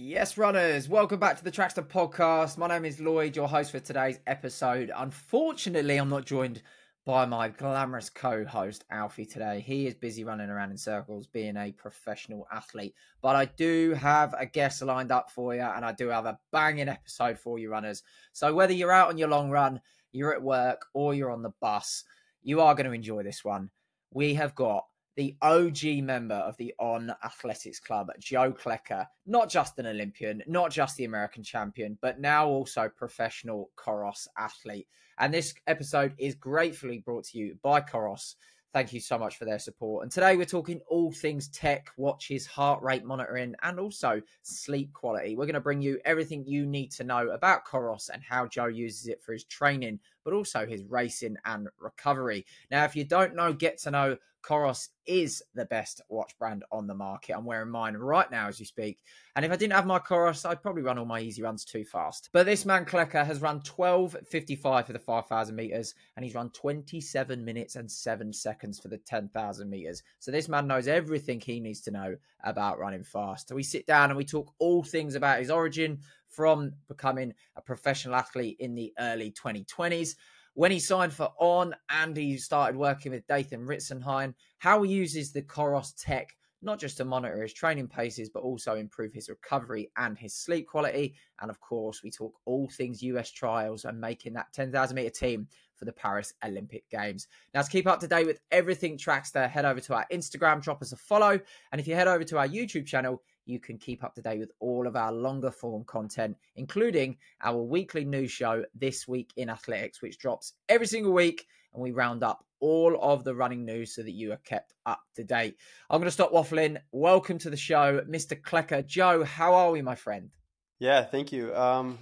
Yes, runners, welcome back to the Trackstaa podcast. My name is Lloyd, your host for today's episode. Unfortunately, I'm not joined by my glamorous co host, Alfie, today. He is busy running around in circles being a professional athlete. But I do have a guest lined up for you, and I do have a banging episode for you, runners. So whether you're out on your long run, you're at work, or you're on the bus, you are going to enjoy this one. We have got the OG member of the On Athletics Club, Joe Klecker, not just an Olympian, not just the American champion, but now also professional Coros athlete. And this episode is gratefully brought to you by Coros. Thank you so much for their support. And today we're talking all things tech, watches, heart rate monitoring, and also sleep quality. We're going to bring you everything you need to know about Coros and how Joe uses it for his training, but also his racing and recovery. Now, if you don't know, get to know Coros is the best watch brand on the market. I'm wearing mine right now as you speak. And if I didn't have my Coros, I'd probably run all my easy runs too fast. But this man, Klecker, has run 12.55 for the 5,000 meters and he's run 27 minutes and 7 seconds for the 10,000 meters. So this man knows everything he needs to know about running fast. So we sit down and we talk all things about his origin from becoming a professional athlete in the early 2020s when he signed for On and he started working with Dathan Ritzenheim, how he uses the Coros tech not just to monitor his training paces, but also improve his recovery and his sleep quality. And of course, we talk all things US trials and making that 10,000 meter team for the Paris Olympic Games. Now, to keep up to date with everything Trackstaa, head over to our Instagram, drop us a follow. And if you head over to our YouTube channel, you can keep up to date with all of our longer form content, including our weekly news show, This Week in Athletics, which drops every single week. And we round up all of the running news so that you are kept up to date. I'm going to stop waffling. Welcome to the show, Mr. Klecker. Joe, how are we, my friend? Yeah, thank you. Um,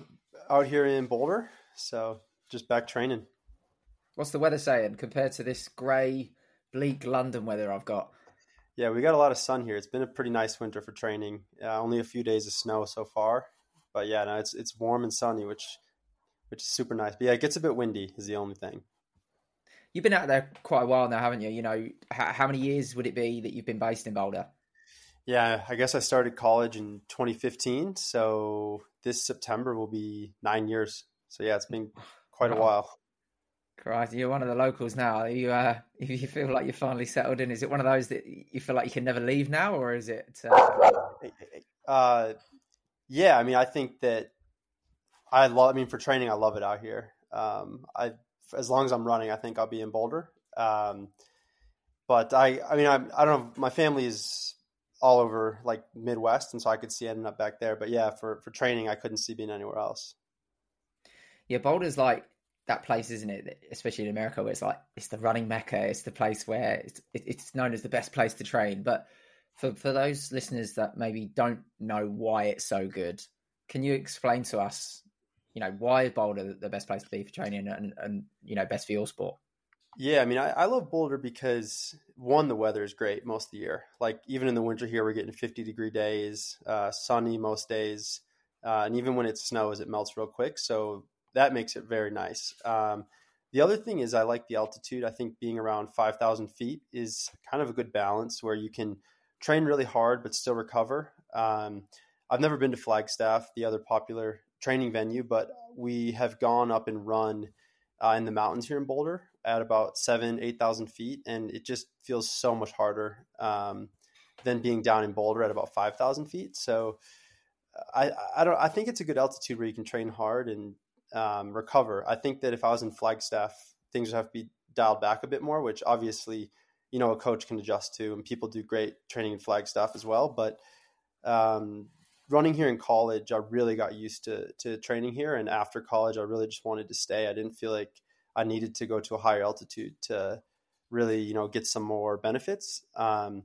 out here in Boulder, so just back training. What's the weather saying compared to this grey, bleak London weather I've got? Yeah, we got a lot of sun here. It's been a pretty nice winter for training. Uh, only a few days of snow so far, but yeah, no, it's it's warm and sunny, which which is super nice. But yeah, it gets a bit windy is the only thing. You've been out there quite a while now, haven't you? You know, how, how many years would it be that you've been based in Boulder? Yeah, I guess I started college in 2015, so this September will be nine years. So yeah, it's been quite a while. Christ, you're one of the locals now. Are you, uh, if you feel like you're finally settled in, is it one of those that you feel like you can never leave now, or is it? Uh... Uh, yeah, I mean, I think that I love. I mean, for training, I love it out here. Um, I as long as I'm running, I think I'll be in Boulder. Um, but I, I mean, I, I don't know. My family is all over like Midwest, and so I could see ending up back there. But yeah, for for training, I couldn't see being anywhere else. Yeah, Boulder's like that place, isn't it? Especially in America, where it's like it's the running mecca. It's the place where it's it's known as the best place to train. But for for those listeners that maybe don't know why it's so good, can you explain to us, you know, why is Boulder the best place to be for training and and you know best for your sport? Yeah, I mean, I, I love Boulder because one, the weather is great most of the year. Like even in the winter here, we're getting fifty degree days, uh, sunny most days, uh, and even when it snows, it melts real quick. So that makes it very nice. Um, the other thing is I like the altitude. I think being around 5,000 feet is kind of a good balance where you can train really hard but still recover. Um, I've never been to Flagstaff, the other popular training venue, but we have gone up and run uh, in the mountains here in Boulder at about seven, 8,000 feet, and it just feels so much harder um, than being down in Boulder at about 5,000 feet. So I, I don't, I think it's a good altitude where you can train hard and um, recover. I think that if I was in Flagstaff, things would have to be dialed back a bit more, which obviously, you know, a coach can adjust to, and people do great training in Flagstaff as well. But um, running here in college, I really got used to to training here, and after college, I really just wanted to stay. I didn't feel like I needed to go to a higher altitude to really, you know, get some more benefits. Um,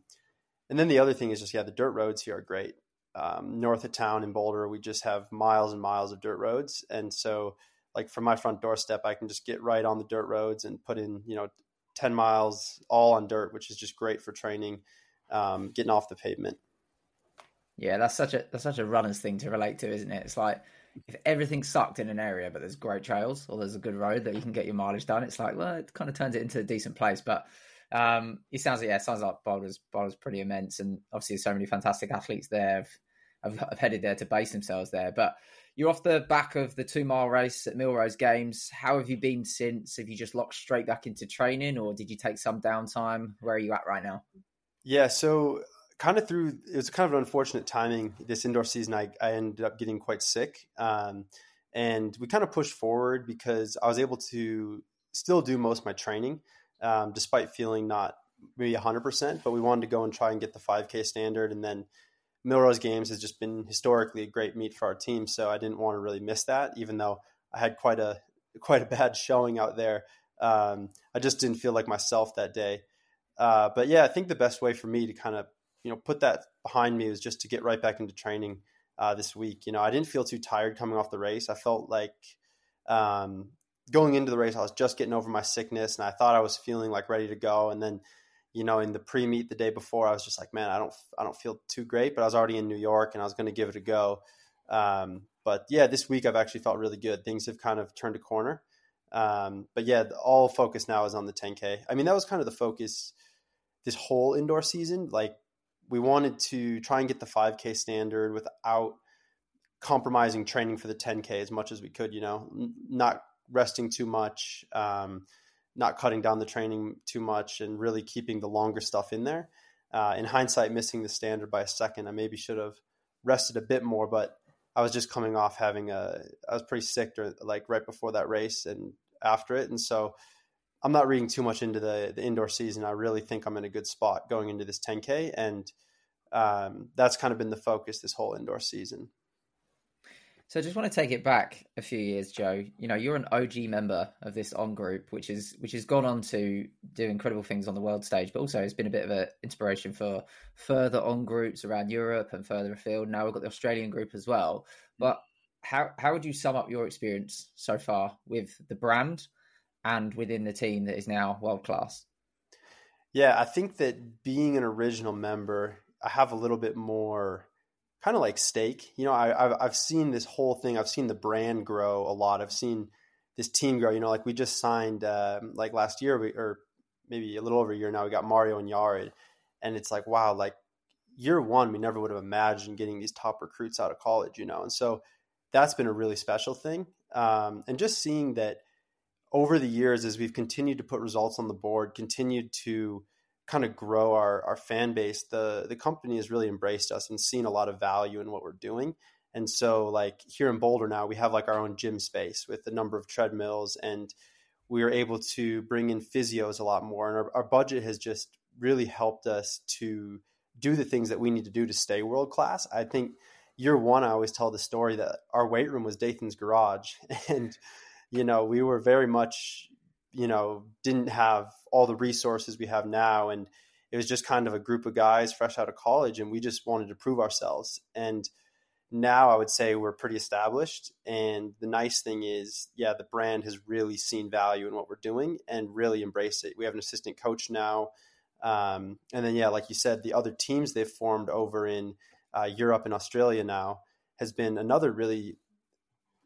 and then the other thing is just yeah, the dirt roads here are great um, north of town in Boulder, we just have miles and miles of dirt roads. And so, like from my front doorstep, I can just get right on the dirt roads and put in, you know, 10 miles all on dirt, which is just great for training, um, getting off the pavement. Yeah, that's such a that's such a runner's thing to relate to, isn't it? It's like if everything sucked in an area, but there's great trails or there's a good road that you can get your mileage done, it's like well, it kind of turns it into a decent place. But um, it sounds like yeah, sounds like Boulder's Boulder's pretty immense, and obviously so many fantastic athletes there. have, have headed there to base themselves there. But you're off the back of the two mile race at Millrose Games. How have you been since? Have you just locked straight back into training, or did you take some downtime? Where are you at right now? Yeah, so kind of through it was kind of an unfortunate timing. This indoor season, I, I ended up getting quite sick, um, and we kind of pushed forward because I was able to still do most of my training, um, despite feeling not maybe 100%. But we wanted to go and try and get the 5K standard, and then Millrose Games has just been historically a great meet for our team, so I didn't want to really miss that, even though I had quite a quite a bad showing out there. Um, I just didn't feel like myself that day. Uh, but yeah, I think the best way for me to kind of you know put that behind me was just to get right back into training uh, this week. You know, I didn't feel too tired coming off the race. I felt like um, going into the race, I was just getting over my sickness, and I thought I was feeling like ready to go, and then you know, in the pre meet the day before, I was just like, man, I don't, I don't feel too great, but I was already in New York and I was going to give it a go. Um, but yeah, this week I've actually felt really good. Things have kind of turned a corner. Um, but yeah, all focus now is on the 10K. I mean, that was kind of the focus this whole indoor season. Like, we wanted to try and get the 5K standard without compromising training for the 10K as much as we could, you know, not resting too much. Um, not cutting down the training too much and really keeping the longer stuff in there. Uh, in hindsight, missing the standard by a second, I maybe should have rested a bit more, but I was just coming off having a, I was pretty sick, during, like right before that race and after it. And so I'm not reading too much into the, the indoor season. I really think I'm in a good spot going into this 10K. And um, that's kind of been the focus this whole indoor season. So I just want to take it back a few years, Joe. You know, you're an OG member of this on group, which is which has gone on to do incredible things on the world stage, but also has been a bit of an inspiration for further on groups around Europe and further afield. Now we've got the Australian group as well. But how how would you sum up your experience so far with the brand and within the team that is now world class? Yeah, I think that being an original member, I have a little bit more kind of like stake. You know, I, have I've seen this whole thing. I've seen the brand grow a lot. I've seen this team grow. You know, like we just signed uh, like last year, we, or maybe a little over a year now. We got Mario and Yared, and it's like wow, like year one, we never would have imagined getting these top recruits out of college. You know, and so that's been a really special thing. Um, and just seeing that over the years, as we've continued to put results on the board, continued to kind of grow our, our fan base, the the company has really embraced us and seen a lot of value in what we're doing. And so mm-hmm. like here in Boulder now, we have like our own gym space with a number of treadmills and we are able to bring in physios a lot more. And our, our budget has just really helped us to do the things that we need to do to stay world class. I think year one, I always tell the story that our weight room was Dathan's garage. And, you know, we were very much you know, didn't have all the resources we have now. And it was just kind of a group of guys fresh out of college and we just wanted to prove ourselves. And now I would say we're pretty established. And the nice thing is, yeah, the brand has really seen value in what we're doing and really embraced it. We have an assistant coach now. Um, and then, yeah, like you said, the other teams they've formed over in uh, Europe and Australia now has been another really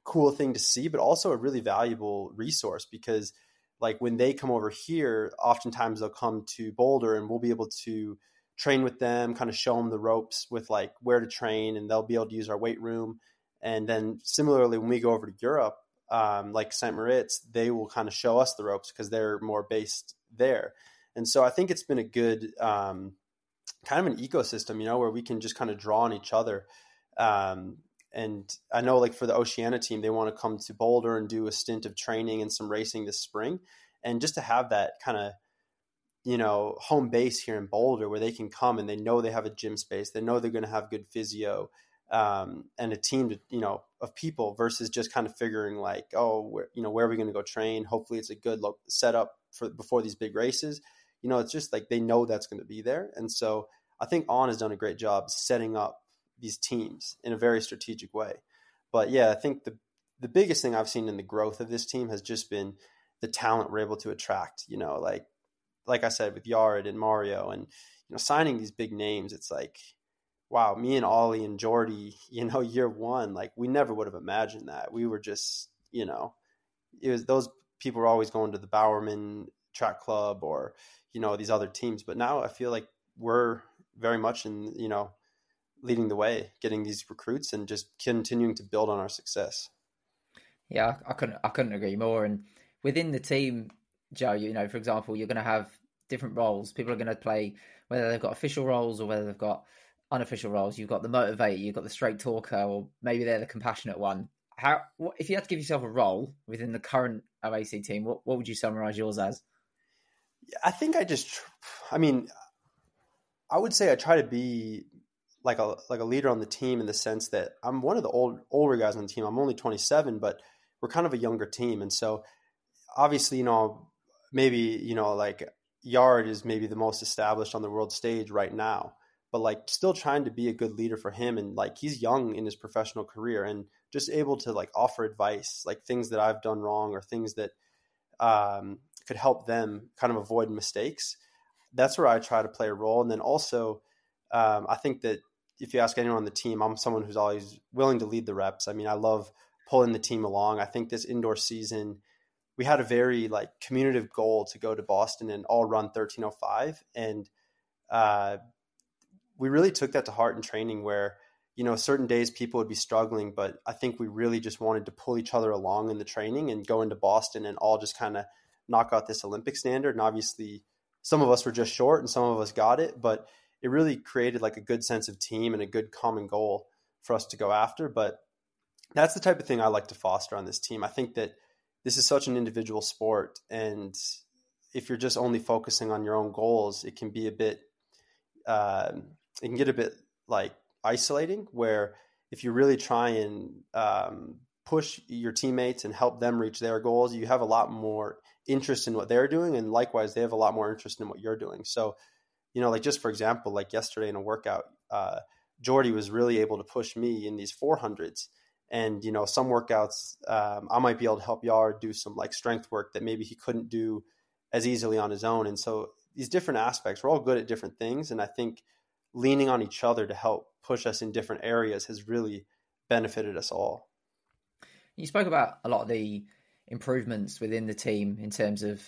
cool thing to see, but also a really valuable resource because – like when they come over here, oftentimes they'll come to Boulder and we'll be able to train with them, kind of show them the ropes with like where to train, and they'll be able to use our weight room. And then similarly, when we go over to Europe, um, like St. Moritz, they will kind of show us the ropes because they're more based there. And so I think it's been a good um, kind of an ecosystem, you know, where we can just kind of draw on each other. Um, and I know like for the Oceania team, they want to come to Boulder and do a stint of training and some racing this spring. And just to have that kind of, you know, home base here in Boulder where they can come and they know they have a gym space, they know they're going to have good physio um, and a team to, you know, of people versus just kind of figuring like, oh, where, you know, where are we going to go train? Hopefully it's a good lo- setup for before these big races. You know, it's just like they know that's going to be there. And so I think On has done a great job setting up these teams in a very strategic way. But yeah, I think the the biggest thing I've seen in the growth of this team has just been the talent we're able to attract. You know, like like I said with Yared and Mario, and you know, signing these big names. It's like, wow, me and Ollie and Geordie. You know, year one, like we never would have imagined that. We were just, you know, it was those people were always going to the Bowerman Track Club or you know these other teams. But now I feel like we're very much in you know leading the way, getting these recruits and just continuing to build on our success. Yeah, I couldn't I couldn't agree more. And within the team, Joe, you know, for example, you're going to have different roles. People are going to play whether they've got official roles or whether they've got unofficial roles. You've got the motivator, you've got the straight talker, or maybe they're the compassionate one. How what, if you had to give yourself a role within the current OAC team? What what would you summarize yours as? I think I just, I mean, I would say I try to be like a like a leader on the team in the sense that I'm one of the old older guys on the team. I'm only 27, but we're kind of a younger team, and so obviously, you know, maybe you know, like Yared is maybe the most established on the world stage right now, but like still trying to be a good leader for him, and like he's young in his professional career, and just able to like offer advice, like things that I've done wrong or things that um, could help them kind of avoid mistakes. That's where I try to play a role, and then also. Um, I think that if you ask anyone on the team, I'm someone who's always willing to lead the reps. I mean, I love pulling the team along. I think this indoor season, we had a very like communicative goal to go to Boston and all run 1305, and uh, we really took that to heart in training. Where you know certain days people would be struggling, but I think we really just wanted to pull each other along in the training and go into Boston and all just kind of knock out this Olympic standard. And obviously, some of us were just short, and some of us got it, but it really created like a good sense of team and a good common goal for us to go after. But that's the type of thing I like to foster on this team. I think that this is such an individual sport, and if you're just only focusing on your own goals, it can be a bit, uh, it can get a bit like isolating. Where if you really try and um, push your teammates and help them reach their goals, you have a lot more interest in what they're doing, and likewise, they have a lot more interest in what you're doing. So you know, like just for example, like yesterday in a workout, uh, Geordie was really able to push me in these 400s. And, you know, some workouts, um, I might be able to help Yared do some like strength work that maybe he couldn't do as easily on his own. And so these different aspects, we're all good at different things. And I think leaning on each other to help push us in different areas has really benefited us all. You spoke about a lot of the improvements within the team in terms of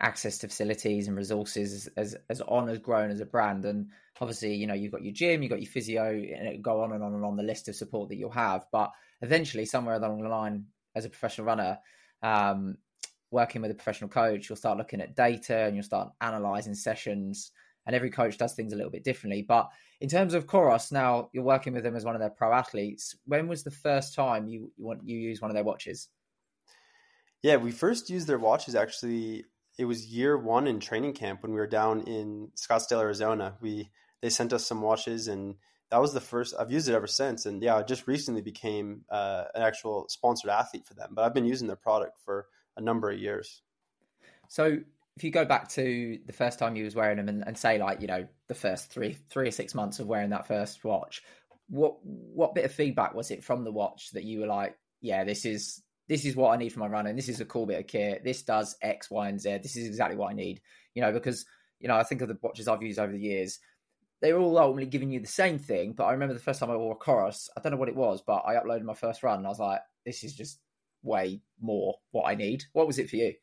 access to facilities and resources as as on has grown as a brand. And obviously you know you've got your gym you've got your physio and it go on and on and on the list of support that you'll have. But eventually somewhere along the line as a professional runner um, working with a professional coach you'll start looking at data and you'll start analyzing sessions. And every coach does things a little bit differently. But in terms of Coros now you're working with them as one of their pro athletes. When was the first time you you, want, you used one of their watches? Yeah, we first used their watches actually it was year one in training camp when we were down in Scottsdale, Arizona. We they sent us some watches, and that was the first. I've used it ever since, and yeah, I just recently became uh, an actual sponsored athlete for them. But I've been using their product for a number of years. So if you go back to the first time you was wearing them, and, and say like you know the first three three or six months of wearing that first watch, what what bit of feedback was it from the watch that you were like, yeah, this is this is what I need for my running. This is a cool bit of kit. This does X, Y, and Z. This is exactly what I need. You know, because you know, I think of the watches I've used over the years. They were all ultimately giving you the same thing, but I remember the first time I wore a Coros. I don't know what it was, but I uploaded my first run, and I was like, "This is just way more what I need." What was it for you?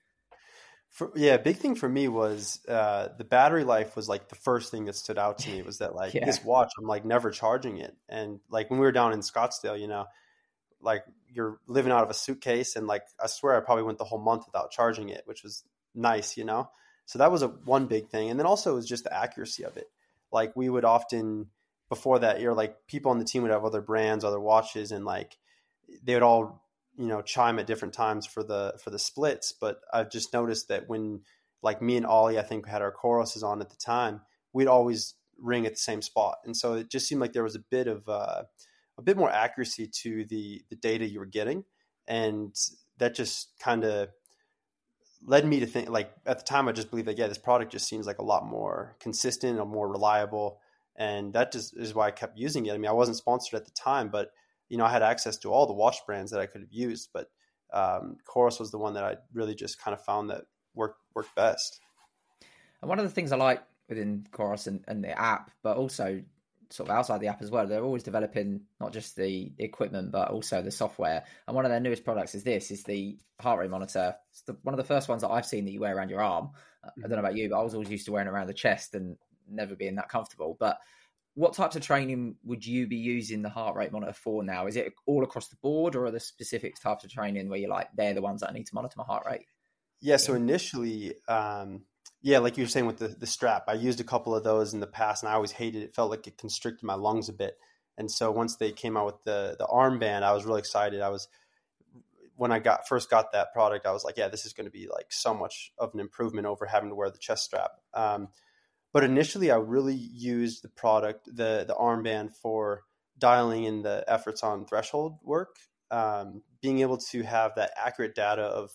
For, yeah, big thing for me was uh, the battery life was like the first thing that stood out to me was that like yeah. this watch, I'm like never charging it, and like when we were down in Scottsdale, you know, like you're living out of a suitcase and like I swear I probably went the whole month without charging it, which was nice, you know. So that was a one big thing, and then also it was just the accuracy of it. Like we would often before that year, like people on the team would have other brands, other watches, and like they would all you know chime at different times for the for the splits. But I've just noticed that when like me and Ollie, I think had our Coroses on at the time, we'd always ring at the same spot, and so it just seemed like there was a bit of uh, a bit more accuracy to the the data you were getting, and that just kind of led me to think like at the time I just believed that yeah this product just seems like a lot more consistent and more reliable and that just is why I kept using it. I mean I wasn't sponsored at the time but you know I had access to all the watch brands that I could have used but um, Coros was the one that I really just kind of found that worked worked best. And one of the things I like within Coros and, and the app but also sort of outside the app as well. They're always developing not just the equipment but also the software. And one of their newest products is this: is the heart rate monitor. It's the, one of the first ones that I've seen that you wear around your arm. I don't know about you, but I was always used to wearing around the chest and never being that comfortable. But what types of training would you be using the heart rate monitor for now? Is it all across the board, or are there specific types of training where you're like, they're the ones that I need to monitor my heart rate? Yeah. So initially, um, yeah, like you were saying with the the strap, I used a couple of those in the past, and I always hated it. it felt like it constricted my lungs a bit. And so once they came out with the the armband, I was really excited. I was when I got first got that product, I was like, yeah, this is going to be like so much of an improvement over having to wear the chest strap. Um, but initially, I really used the product, the the armband, for dialing in the efforts on threshold work, um, being able to have that accurate data of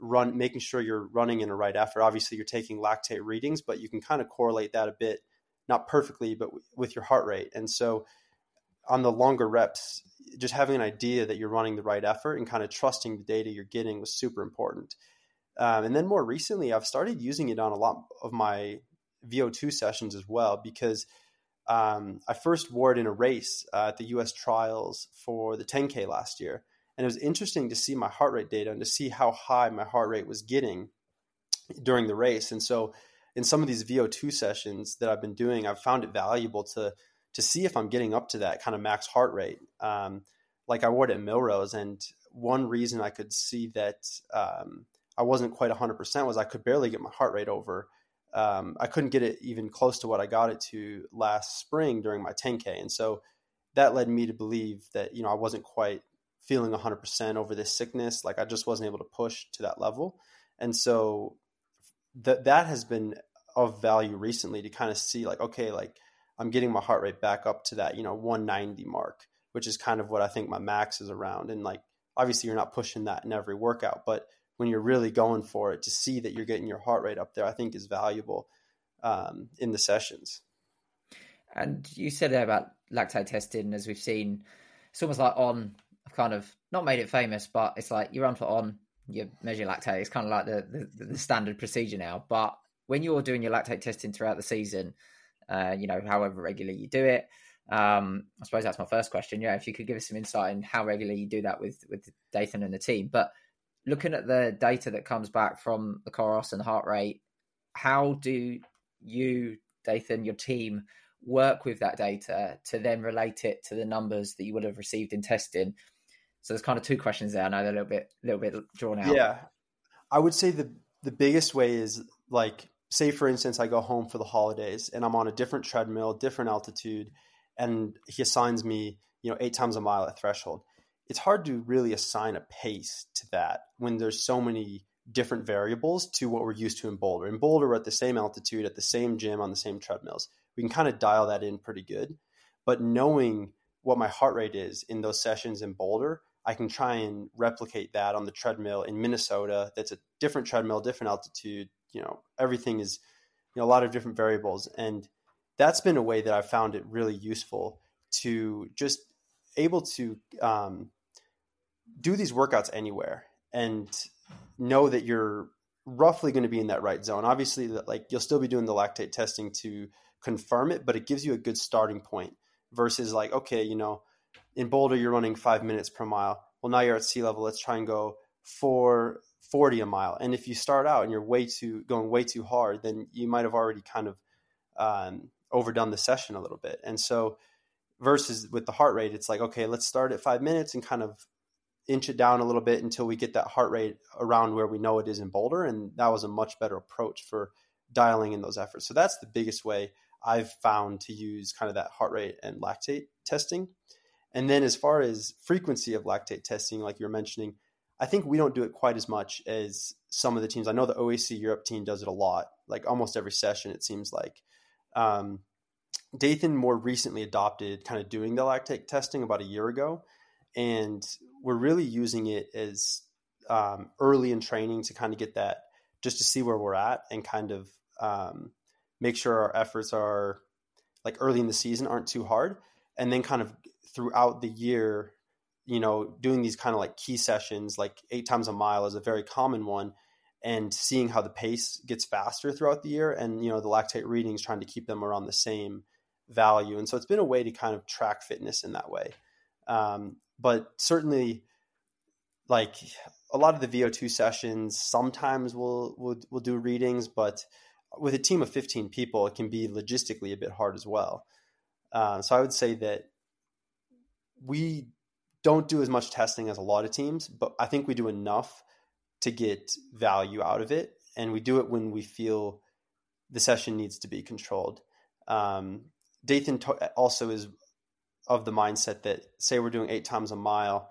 run, making sure you're running in a right effort. Obviously, you're taking lactate readings, but you can kind of correlate that a bit, not perfectly, but w- with your heart rate. And so, on the longer reps, just having an idea that you're running the right effort and kind of trusting the data you're getting was super important. Um, and then more recently, I've started using it on a lot of my VO2 sessions as well because um, I first wore it in a race uh, at the US trials for the 10K last year. And it was interesting to see my heart rate data and to see how high my heart rate was getting during the race. And so, in some of these VO2 sessions that I've been doing, I've found it valuable to to see if I'm getting up to that kind of max heart rate. Um, like I wore it at Millrose, and one reason I could see that um, I wasn't quite 100% was I could barely get my heart rate over um, I couldn't get it even close to what I got it to last spring during my 10K. And so that led me to believe that, you know, I wasn't quite feeling 100% over this sickness. Like I just wasn't able to push to that level. And so that that has been of value recently to kind of see like, okay, like I'm getting my heart rate back up to that, you know, 190 mark, which is kind of what I think my max is around. And like, obviously you're not pushing that in every workout, but when you're really going for it to see that you're getting your heart rate up there, I think is valuable um, in the sessions. And you said about lactate testing, as we've seen, it's almost like on. I've kind of not made it famous, but it's like you run for on, you measure lactate. It's kind of like the, the, the standard procedure now. But when you're doing your lactate testing throughout the season, uh, you know, however regularly you do it, um, I suppose that's my first question. Yeah, if you could give us some insight in how regularly you do that with with Dathan and the team, but looking at the data that comes back from the COROS and heart rate, how do you, Dathan, your team work with that data to then relate it to the numbers that you would have received in testing? So there's kind of two questions there. I know they're a little bit, little bit drawn out. Yeah, I would say the the biggest way is like, say for instance, I go home for the holidays and I'm on a different treadmill, different altitude, and he assigns me, you know, eight times a mile at threshold it's hard to really assign a pace to that when there's so many different variables to what we're used to in Boulder. In Boulder, we're at the same altitude, at the same gym, on the same treadmills. We can kind of dial that in pretty good. But knowing what my heart rate is in those sessions in Boulder, I can try and replicate that on the treadmill in Minnesota. That's a different treadmill, different altitude. You know, everything is, you know, a lot of different variables. And that's been a way that I've found it really useful to just able to um, do these workouts anywhere and know that you're roughly going to be in that right zone. Obviously, that like you'll still be doing the lactate testing to confirm it, but it gives you a good starting point versus like, okay, you know, in Boulder you're running five minutes per mile. Well, now you're at sea level. Let's try and go for 40 a mile. And if you start out and you're way too going way too hard, then you might have already kind of um, overdone the session a little bit. And so versus with the heart rate, it's like, okay, let's start at five minutes and kind of inch it down a little bit until we get that heart rate around where we know it is in Boulder. And that was a much better approach for dialing in those efforts. So that's the biggest way I've found to use kind of that heart rate and lactate testing. And then as far as frequency of lactate testing, like you're mentioning, I think we don't do it quite as much as some of the teams. I know the OAC Europe team does it a lot, like almost every session, it seems like. Um, Dathan more recently adopted kind of doing the lactate testing about a year ago and we're really using it as um, early in training to kind of get that just to see where we're at and kind of um, make sure our efforts are like early in the season aren't too hard and then kind of throughout the year you know doing these kind of like key sessions like eight times a mile is a very common one and seeing how the pace gets faster throughout the year and you know the lactate readings trying to keep them around the same value and so it's been a way to kind of track fitness in that way um, but certainly like a lot of the VO2 sessions sometimes we'll, we'll we'll do readings, but with a team of 15 people, it can be logistically a bit hard as well. Uh, so I would say that we don't do as much testing as a lot of teams, but I think we do enough to get value out of it. And we do it when we feel the session needs to be controlled. Um, Dathan also is of the mindset that, say, we're doing eight times a mile,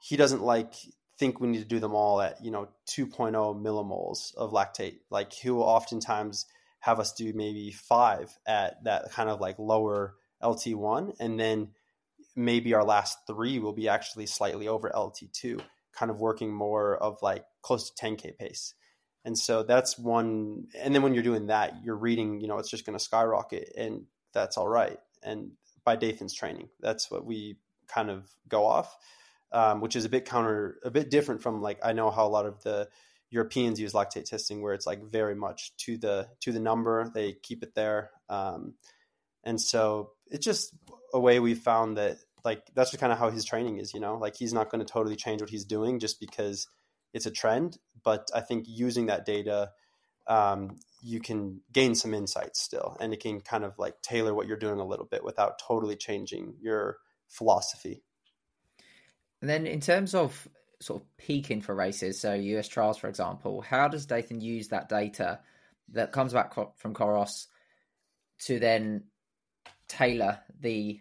he doesn't like think we need to do them all at you know 2.0 millimoles of lactate. Like he will oftentimes have us do maybe five at that kind of like lower LT1, and then maybe our last three will be actually slightly over LT2, kind of working more of like close to 10k pace. And so that's one. And then when you're doing that, you're reading, you know, it's just going to skyrocket, and that's all right. And by Dathan's training, that's what we kind of go off, um, which is a bit counter, a bit different from like I know how a lot of the Europeans use lactate testing, where it's like very much to the to the number. They keep it there, um, and so it's just a way we found that like that's just kind of how his training is. You know, like he's not going to totally change what he's doing just because it's a trend. But I think using that data, um, you can gain some insights still, and it can kind of like tailor what you're doing a little bit without totally changing your philosophy. And then in terms of sort of peaking for races, so US trials, for example, how does Dathan use that data that comes back from Coros to then tailor the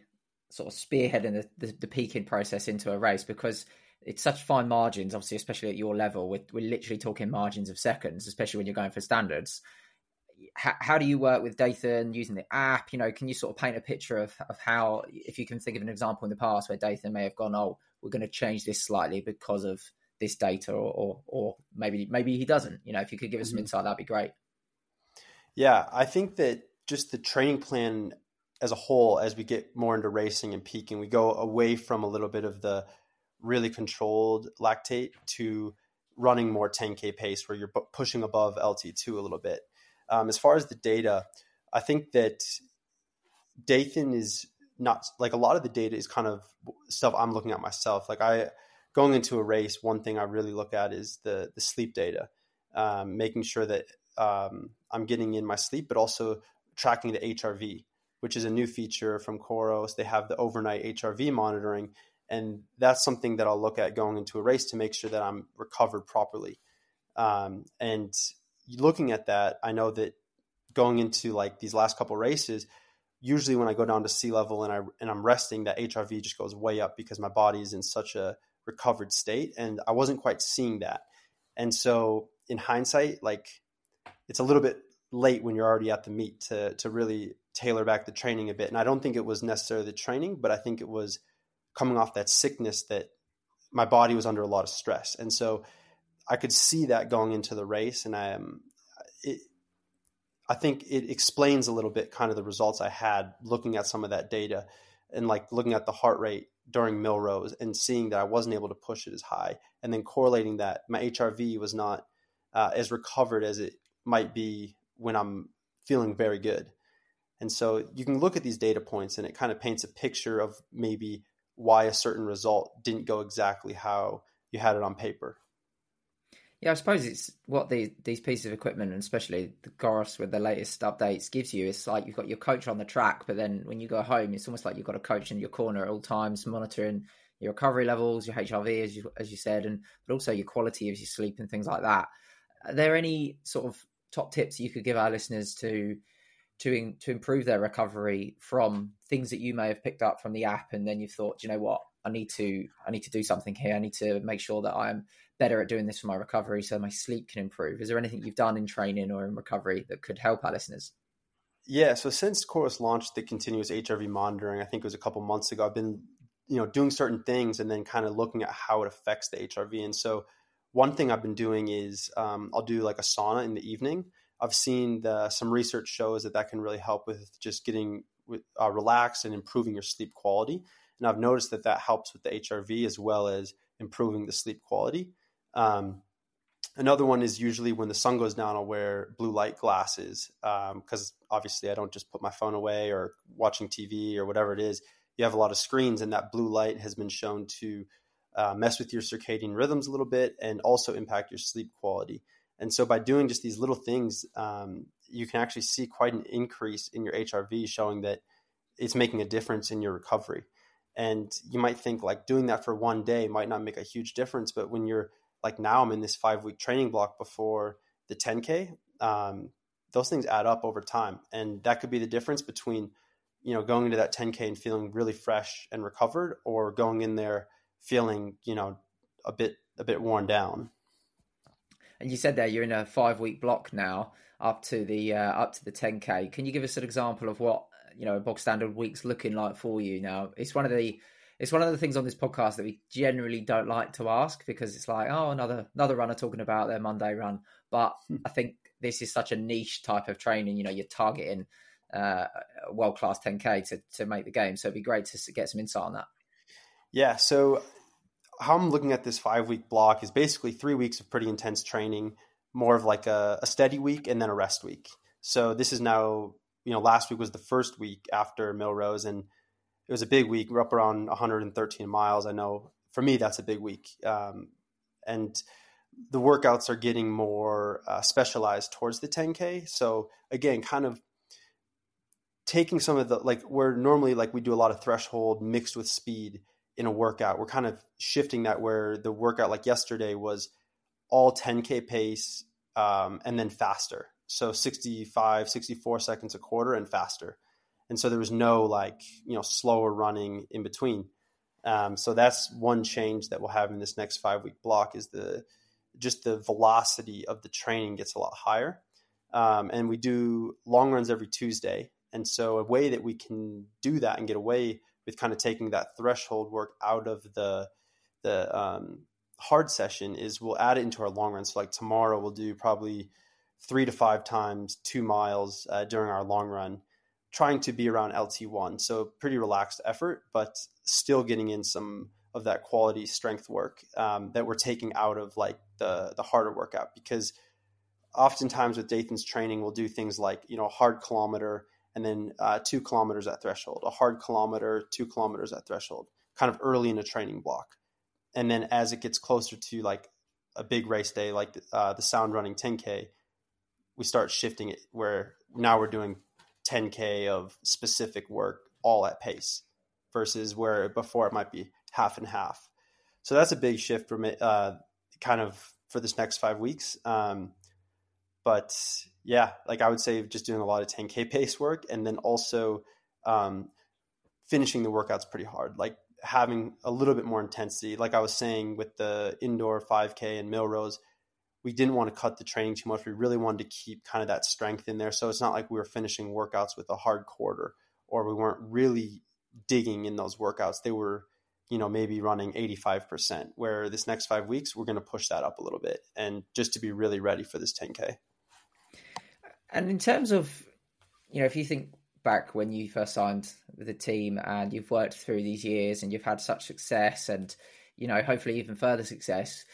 sort of spearheading the, the, the peaking process into a race? Because it's such fine margins, obviously, especially at your level. We're, we're literally talking margins of seconds, especially when you're going for standards. How, how, do you work with Dathan using the app? You know, can you sort of paint a picture of, of how, if you can think of an example in the past where Dathan may have gone, oh, we're going to change this slightly because of this data, or, or, or maybe maybe he doesn't. You know, if you could give us some mm-hmm. insight, that'd be great. Yeah, I think that just the training plan as a whole, as we get more into racing and peaking, we go away from a little bit of the really controlled lactate to running more 10k pace where you're pushing above LT2 a little bit. Um, as far as the data, I think that Dathan is not like a lot of the data is kind of stuff I'm looking at myself. Like I going into a race, one thing I really look at is the the sleep data, um, making sure that um, I'm getting in my sleep, but also tracking the HRV, which is a new feature from Coros. They have the overnight HRV monitoring, and that's something that I'll look at going into a race to make sure that I'm recovered properly. Um, and looking at that, I know that going into like these last couple races, usually when I go down to sea level and I and I'm resting, that HRV just goes way up because my body is in such a recovered state, and I wasn't quite seeing that. And so, in hindsight, like it's a little bit late when you're already at the meet to to really tailor back the training a bit. And I don't think it was necessarily the training, but I think it was coming off that sickness that my body was under a lot of stress. And so I could see that going into the race. And I am, I think it explains a little bit kind of the results I had looking at some of that data and like looking at the heart rate during Millrose and seeing that I wasn't able to push it as high and then correlating that my HRV was not uh, as recovered as it might be when I'm feeling very good. And so you can look at these data points and it kind of paints a picture of maybe why a certain result didn't go exactly how you had it on paper. Yeah, I suppose it's what the, these pieces of equipment, and especially the Coros with the latest updates, gives you. It's like you've got your coach on the track, but then when you go home, it's almost like you've got a coach in your corner at all times, monitoring your recovery levels, your HRV, as you as you said, and but also your quality of your sleep and things like that. Are there any sort of top tips you could give our listeners to to in, to improve their recovery from things that you may have picked up from the app, and then you've thought, you know what, I need to I need to do something here. I need to make sure that I'm better at doing this for my recovery, so my sleep can improve. Is there anything you've done in training or in recovery that could help our listeners? Yeah, so since Coros launched the continuous HRV monitoring, I think it was a couple months ago, I've been you know doing certain things and then kind of looking at how it affects the HRV. And so one thing I've been doing is um, I'll do like a sauna in the evening I've seen the, some research shows that that can really help with just getting uh, relaxed and improving your sleep quality. And I've noticed that that helps with the HRV as well as improving the sleep quality. Um, another one is usually when the sun goes down, I'll wear blue light glasses because um, obviously I don't just put my phone away or watching TV or whatever it is. You have a lot of screens, and that blue light has been shown to uh, mess with your circadian rhythms a little bit and also impact your sleep quality. And so by doing just these little things, um, you can actually see quite an increase in your HRV, showing that it's making a difference in your recovery. And you might think like doing that for one day might not make a huge difference, but when you're like now, I'm in this five week training block before the 10K. Um, those things add up over time, and that could be the difference between you know going into that 10K and feeling really fresh and recovered, or going in there feeling you know a bit a bit worn down. And you said there you're in a five week block now up to the uh, up to the 10k. Can you give us an example of what you know a bog standard week's looking like for you now? It's one of the it's one of the things on this podcast that we generally don't like to ask because it's like oh another another runner talking about their Monday run, but hmm. I think this is such a niche type of training. You know, you're targeting uh, world class 10k to to make the game, so it'd be great to get some insight on that. Yeah, so how I'm looking at this five week block is basically three weeks of pretty intense training, more of like a, a steady week and then a rest week. So this is now, you know, last week was the first week after Millrose and it was a big week. We're up around 113 miles. I know for me, that's a big week. Um, and the workouts are getting more uh, specialized towards the 10K. So again, kind of taking some of the, like where normally like we do a lot of threshold mixed with speed in a workout. We're kind of shifting that where the workout like yesterday was all 10k pace um, and then faster. So 65, 64 seconds a quarter and faster. And so there was no like, you know, slower running in between. Um, so that's one change that we'll have in this next five week block is the just the velocity of the training gets a lot higher. Um, and we do long runs every Tuesday. And so a way that we can do that and get away with kind of taking that threshold work out of the the um, hard session is we'll add it into our long run. So like tomorrow we'll do probably three to five times two miles uh, during our long run, trying to be around LT1. So pretty relaxed effort, but still getting in some of that quality strength work um, that we're taking out of like the the harder workout because oftentimes with Dathan's training we'll do things like you know hard kilometer and then uh, two kilometers at threshold, a hard kilometer, two kilometers at threshold, kind of early in a training block. And then as it gets closer to like a big race day, like uh, the sound running 10K, we start shifting it where now we're doing 10K of specific work all at pace versus where before it might be half and half. So that's a big shift from it, uh, kind of for this next five weeks. Um, but yeah, like I would say just doing a lot of 10K pace work and then also um, finishing the workouts pretty hard, like having a little bit more intensity. Like I was saying with the indoor 5K and Millrose, we didn't want to cut the training too much. We really wanted to keep kind of that strength in there. So it's not like we were finishing workouts with a hard quarter or we weren't really digging in those workouts. They were, you know, maybe running 85%, where this next five weeks, we're going to push that up a little bit and just to be really ready for this 10K. And in terms of, you know, if you think back when you first signed with the team and you've worked through these years and you've had such success and, you know, hopefully even further success,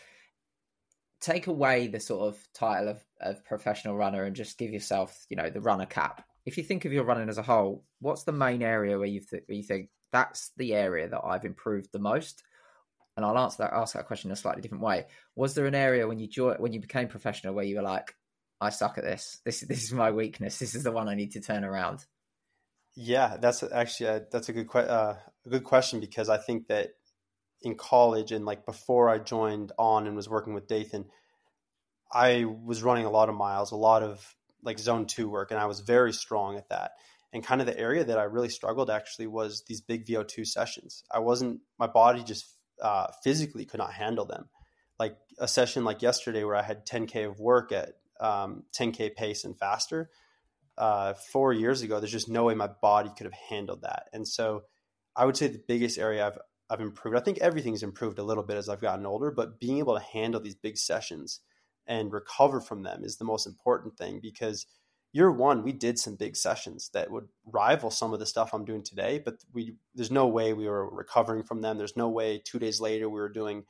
take away the sort of title of, of professional runner and just give yourself, you know, the runner cap. If you think of your running as a whole, what's the main area where you, th- where you think that's the area that I've improved the most? And I'll answer that ask that question in a slightly different way. Was there an area when you joined when you became professional where you were like, I suck at this. This this is my weakness. This is the one I need to turn around. Yeah, that's actually a, that's a good que- uh, a good question because I think that in college and like before I joined on and was working with Dathan, I was running a lot of miles, a lot of like zone two work, and I was very strong at that. And kind of the area that I really struggled actually was these big VO2 sessions. I wasn't, my body just uh, physically could not handle them. Like a session like yesterday where I had 10K of work at um, 10k pace and faster. Uh, four years ago, there's just no way my body could have handled that. And so, I would say the biggest area I've I've improved. I think everything's improved a little bit as I've gotten older, but being able to handle these big sessions and recover from them is the most important thing because year one we did some big sessions that would rival some of the stuff I'm doing today, but we there's no way we were recovering from them. There's no way two days later we were doing,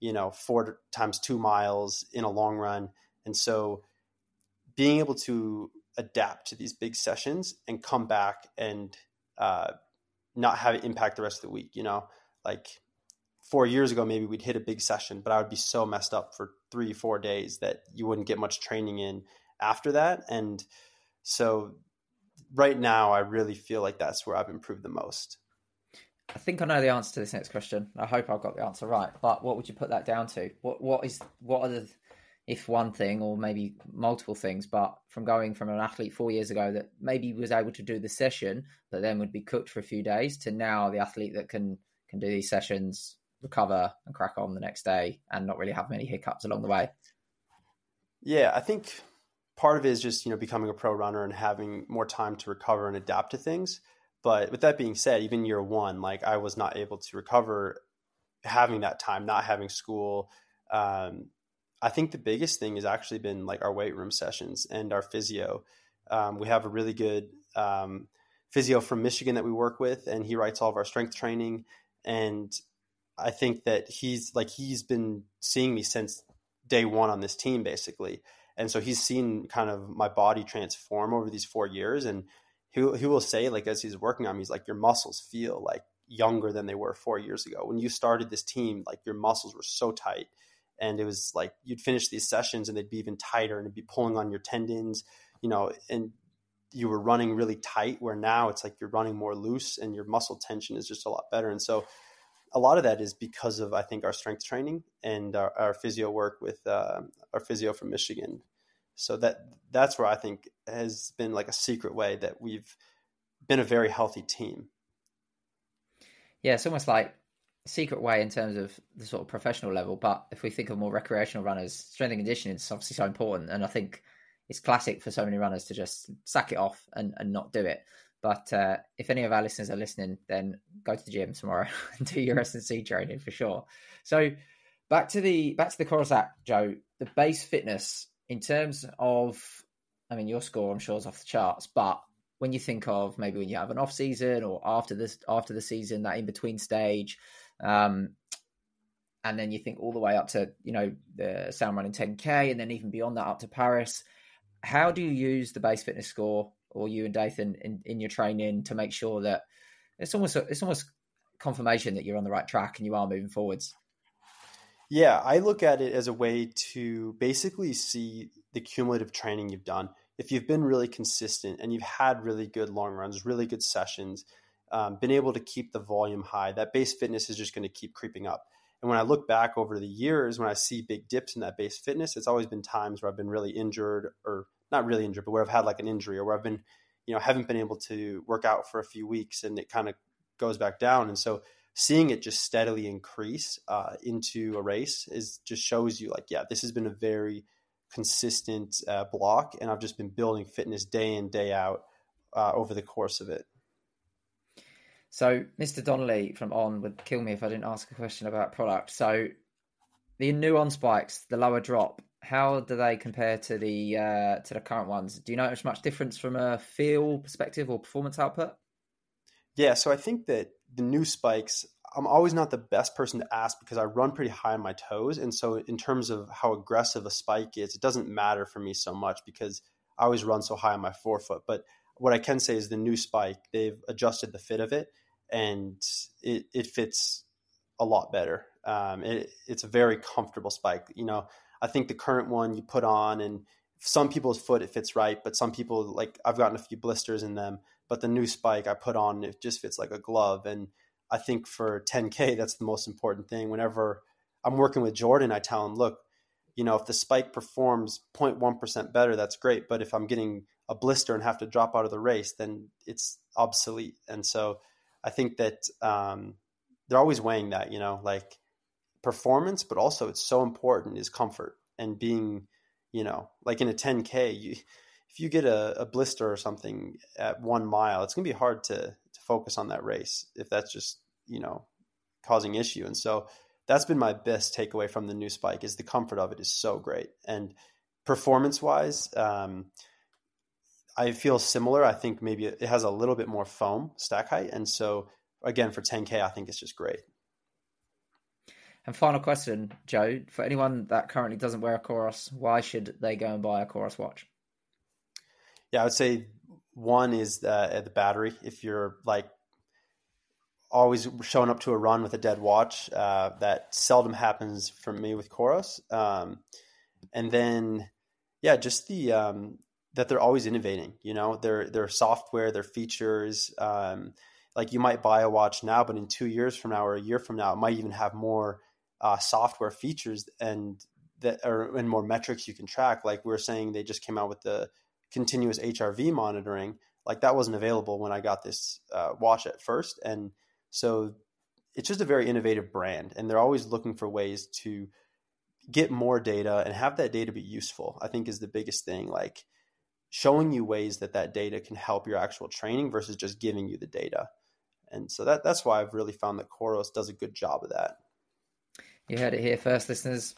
you know, four times two miles in a long run. And so being able to adapt to these big sessions and come back and uh, not have it impact the rest of the week. You know, like four years ago, maybe we'd hit a big session, but I would be so messed up for three, four days that you wouldn't get much training in after that. And so right now, I really feel like that's where I've improved the most. I think I know the answer to this next question. I hope I've got the answer right. But what would you put that down to? What what is what are the if one thing or maybe multiple things, but from going from an athlete four years ago that maybe was able to do the session, but then would be cooked for a few days, to now the athlete that can can do these sessions, recover and crack on the next day, and not really have many hiccups along the way. Yeah, I think part of it is just you know becoming a pro runner and having more time to recover and adapt to things. But with that being said, even year one, like I was not able to recover having that time, not having school. Um, I think the biggest thing has actually been like our weight room sessions and our physio. Um, we have a really good um, physio from Michigan that we work with, and he writes all of our strength training. And I think that he's like he's been seeing me since day one on this team, basically. And so he's seen kind of my body transform over these four years, and he he will say like as he's working on me, he's like your muscles feel like younger than they were four years ago. When you started this team, like your muscles were so tight and it was like you'd finish these sessions and they'd be even tighter and it'd be pulling on your tendons you know and you were running really tight where now it's like you're running more loose and your muscle tension is just a lot better. And so a lot of that is because of i think our strength training and our, our physio work with uh, our physio from michigan. So that that's where i think has been like a secret way that we've been a very healthy team. Yeah it's almost like secret way in terms of the sort of professional level. But if we think of more recreational runners, strength and conditioning is obviously so important. And I think it's classic for so many runners to just sack it off and, and not do it. But uh, if any of our listeners are listening, then go to the gym tomorrow and do your S and C training for sure. So back to the back to the Coros app, Joe. The base fitness in terms of, I mean, your score I'm sure is off the charts, but when you think of maybe when you have an off season or after this after the season, that in between stage, um, and then you think all the way up to you know the sound running 10k, and then even beyond that up to Paris. How do you use the base fitness score, or you and Dathan in, in your training to make sure that it's almost it's almost confirmation that you're on the right track and you are moving forwards? Yeah, I look at it as a way to basically see the cumulative training you've done. If you've been really consistent and you've had really good long runs, really good sessions, um, been able to keep the volume high, that base fitness is just going to keep creeping up. And when I look back over the years, when I see big dips in that base fitness, it's always been times where I've been really injured or not really injured, but where I've had like an injury or where I've been, you know, haven't been able to work out for a few weeks and it kind of goes back down. And so seeing it just steadily increase uh, into a race is just shows you like, yeah, this has been a very consistent uh, block. And I've just been building fitness day in, day out uh, over the course of it. So Mr. Donnelly from On would kill me if I didn't ask a question about product. So the new On spikes, the lower drop, how do they compare to the uh, to the current ones? Do you notice much difference from a feel perspective or performance output? Yeah, so I think that the new spikes, I'm always not the best person to ask because I run pretty high on my toes, and so in terms of how aggressive a spike is, it doesn't matter for me so much because I always run so high on my forefoot. But what I can say is the new spike, they've adjusted the fit of it and it, it fits a lot better. Um, it, it's a very comfortable spike. You know, I think the current one you put on, and some people's foot it fits right, but some people like I've gotten a few blisters in them. But the new spike I put on, it just fits like a glove. And I think for 10k, that's the most important thing. Whenever I'm working with Jordan, I tell him, look, you know, if the spike performs 0.1% better, that's great. But if I'm getting a blister and have to drop out of the race, then it's obsolete. And so I think that um, they're always weighing that, you know, like performance, but also it's so important is comfort and being, you know, like in a 10K, you, if you get a, a blister or something at one mile, it's going to be hard to, to focus on that race if that's just, you know, causing issue. And so that's been my best takeaway from the new spike is the comfort of it is so great. And performance wise, um, I feel similar. I think maybe it has a little bit more foam stack height, and so again for 10k, I think it's just great. And final question, Joe, for anyone that currently doesn't wear a Coros, why should they go and buy a Coros watch? Yeah, I would say one is the, the battery. If you're like always showing up to a run with a dead watch, uh, that seldom happens for me with Coros. Um, and then, yeah, just the um, that they're always innovating. You know, their their software, their features. Um, like you might buy a watch now, but in two years from now or a year from now, it might even have more uh, software features and that are and more metrics you can track. Like we are saying, they just came out with the continuous HRV monitoring. Like that wasn't available when I got this uh, watch at first, and so it's just a very innovative brand, and they're always looking for ways to get more data and have that data be useful. I think is the biggest thing. Like showing you ways that that data can help your actual training versus just giving you the data. And so that that's why I've really found that Coros does a good job of that. You heard it here first, listeners.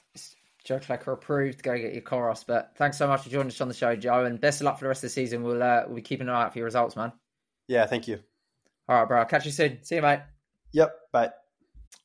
Joe Klecker approved. Go get your Coros. But thanks so much for joining us on the show, Joe, and best of luck for the rest of the season. We'll uh, we'll be keeping an eye out for your results, man. Yeah, thank you. All right, bro. I'll catch you soon. See you, mate. Yep. Bye.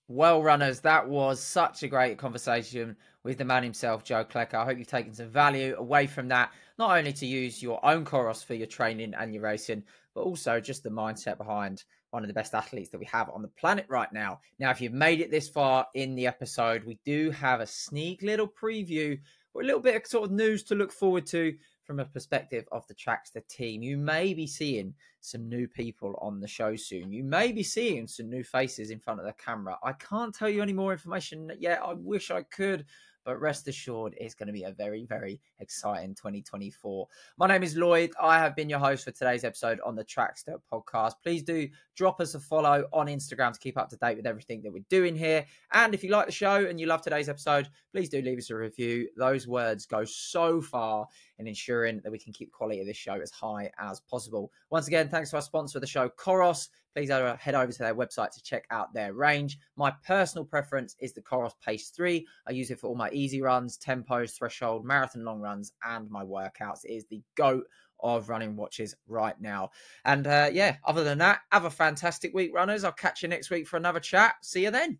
Well, runners, that was such a great conversation with the man himself, Joe Klecker. I hope you've taken some value away from that, not only to use your own Coros for your training and your racing, but also just the mindset behind one of the best athletes that we have on the planet right now. Now, if you've made it this far in the episode, we do have a sneak little preview or a little bit of sort of news to look forward to from a perspective of the Trackstaa team. You may be seeing some new people on the show soon. You may be seeing some new faces in front of the camera. I can't tell you any more information yet. I wish I could, but rest assured, it's going to be a very, very exciting 2024. My name is Lloyd. I have been your host for today's episode on the Trackstaa podcast. Please do drop us a follow on Instagram to keep up to date with everything that we're doing here. And if you like the show and you love today's episode, please do leave us a review. Those words go so far in ensuring that we can keep quality of this show as high as possible. Once again, thanks to our sponsor of the show, Coros please head over to their website to check out their range. My personal preference is the Coros Pace 3. I use it for all my easy runs, tempos, threshold, marathon long runs, and my workouts. It is the GOAT of running watches right now. And uh, yeah, other than that, have a fantastic week, runners. I'll catch you next week for another chat. See you then.